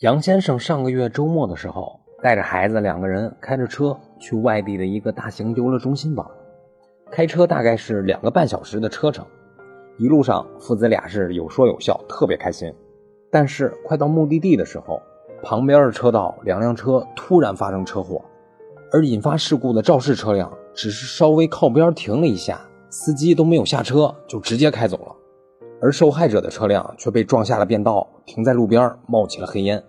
杨先生上个月周末的时候，带着孩子两个人开着车去外地的一个大型游乐中心玩，开车大概是两个半小时的车程。一路上，父子俩是有说有笑，特别开心。但是快到目的地的时候，旁边的车道两辆车突然发生车祸，而引发事故的肇事车辆只是稍微靠边停了一下，司机都没有下车就直接开走了。而受害者的车辆却被撞下了便道，停在路边，冒起了黑烟。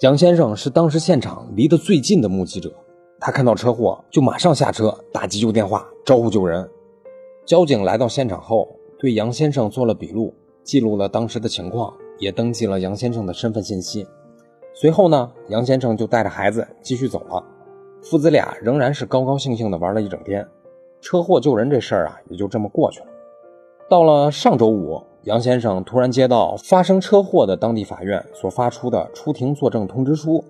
杨先生是当时现场离得最近的目击者，他看到车祸就马上下车打急救电话，招呼救人。交警来到现场后，对杨先生做了笔录，记录了当时的情况，也登记了杨先生的身份信息。随后呢，杨先生就带着孩子继续走了，父子俩仍然是高高兴兴地玩了一整天。车祸救人这事儿啊，也就这么过去了。到了上周五，杨先生突然接到发生车祸的当地法院所发出的出庭作证通知书。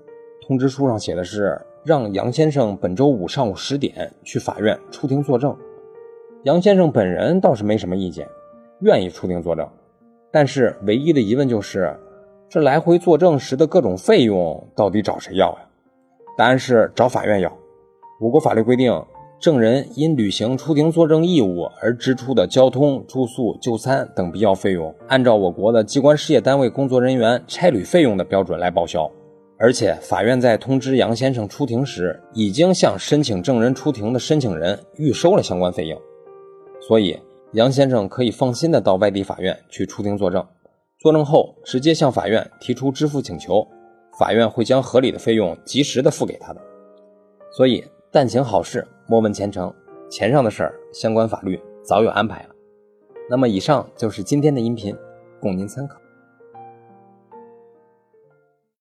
通知书上写的是让杨先生本周五上午十点去法院出庭作证。杨先生本人倒是没什么意见，愿意出庭作证。但是唯一的疑问就是，这来回作证时的各种费用到底找谁要呀？答案是找法院要。我国法律规定。证人因履行出庭作证义务而支出的交通、住宿、就餐等必要费用，按照我国的机关事业单位工作人员差旅费用的标准来报销。而且，法院在通知杨先生出庭时，已经向申请证人出庭的申请人预收了相关费用，所以杨先生可以放心的到外地法院去出庭作证。作证后，直接向法院提出支付请求，法院会将合理的费用及时的付给他的。所以。但行好事，莫问前程。钱上的事儿，相关法律早有安排了。那么，以上就是今天的音频，供您参考。